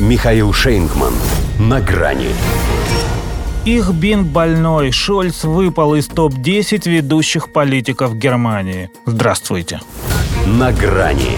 Михаил Шейнгман. На грани. Их бин больной Шольц выпал из топ-10 ведущих политиков Германии. Здравствуйте. На грани.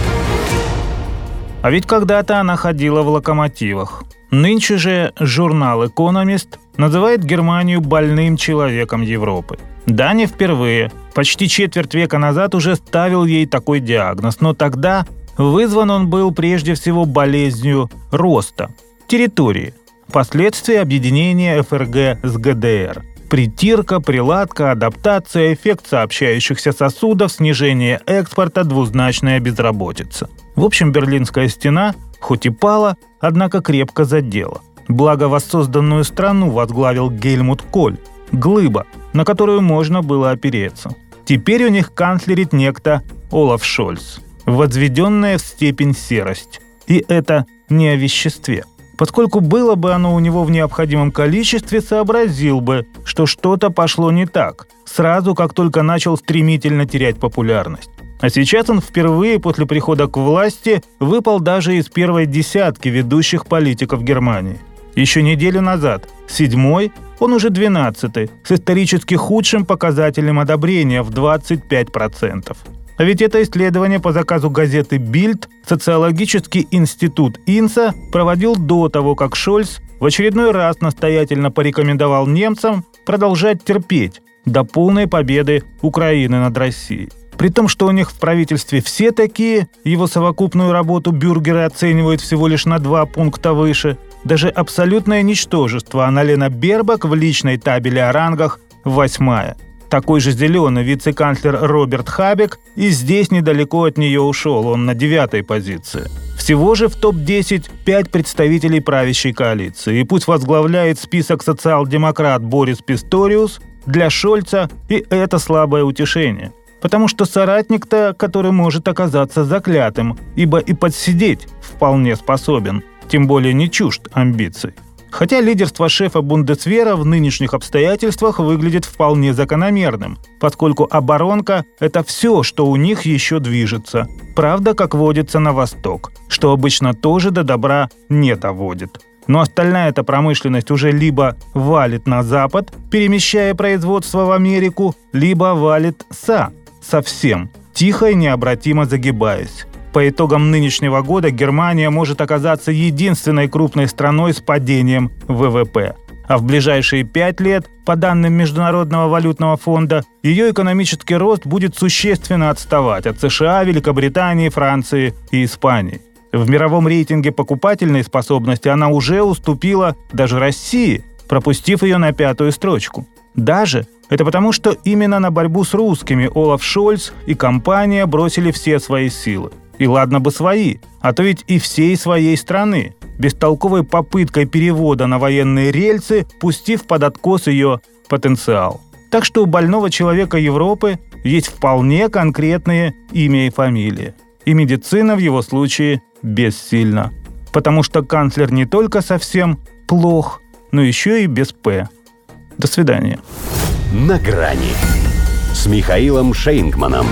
А ведь когда-то она ходила в локомотивах. Нынче же журнал «Экономист» называет Германию больным человеком Европы. Да, не впервые. Почти четверть века назад уже ставил ей такой диагноз, но тогда вызван он был прежде всего болезнью роста, территории, последствия объединения ФРГ с ГДР – Притирка, приладка, адаптация, эффект сообщающихся сосудов, снижение экспорта, двузначная безработица. В общем, Берлинская стена, хоть и пала, однако крепко задела. Благо воссозданную страну возглавил Гельмут Коль, глыба, на которую можно было опереться. Теперь у них канцлерит некто Олаф Шольц, возведенная в степень серость. И это не о веществе – Поскольку было бы оно у него в необходимом количестве, сообразил бы, что что-то пошло не так, сразу как только начал стремительно терять популярность. А сейчас он впервые после прихода к власти выпал даже из первой десятки ведущих политиков Германии. Еще неделю назад, седьмой, он уже двенадцатый, с исторически худшим показателем одобрения в 25%. А ведь это исследование по заказу газеты «Бильд» социологический институт Инса проводил до того, как Шольц в очередной раз настоятельно порекомендовал немцам продолжать терпеть до полной победы Украины над Россией. При том, что у них в правительстве все такие, его совокупную работу бюргеры оценивают всего лишь на два пункта выше. Даже абсолютное ничтожество Аналена Бербак в личной табеле о рангах восьмая – такой же зеленый вице-канцлер Роберт Хабек и здесь недалеко от нее ушел, он на девятой позиции. Всего же в топ-10 пять представителей правящей коалиции. И пусть возглавляет список социал-демократ Борис Писториус, для Шольца и это слабое утешение. Потому что соратник-то, который может оказаться заклятым, ибо и подсидеть вполне способен, тем более не чужд амбиций. Хотя лидерство шефа Бундесвера в нынешних обстоятельствах выглядит вполне закономерным, поскольку оборонка – это все, что у них еще движется. Правда, как водится на восток, что обычно тоже до добра не доводит. Но остальная эта промышленность уже либо валит на запад, перемещая производство в Америку, либо валит са, совсем, тихо и необратимо загибаясь. По итогам нынешнего года Германия может оказаться единственной крупной страной с падением ВВП. А в ближайшие пять лет, по данным Международного валютного фонда, ее экономический рост будет существенно отставать от США, Великобритании, Франции и Испании. В мировом рейтинге покупательной способности она уже уступила даже России, пропустив ее на пятую строчку. Даже это потому, что именно на борьбу с русскими Олаф Шольц и компания бросили все свои силы. И ладно бы свои, а то ведь и всей своей страны, бестолковой попыткой перевода на военные рельсы, пустив под откос ее потенциал. Так что у больного человека Европы есть вполне конкретные имя и фамилия. И медицина в его случае бессильна. Потому что канцлер не только совсем плох, но еще и без «П». До свидания. На грани с Михаилом Шейнгманом.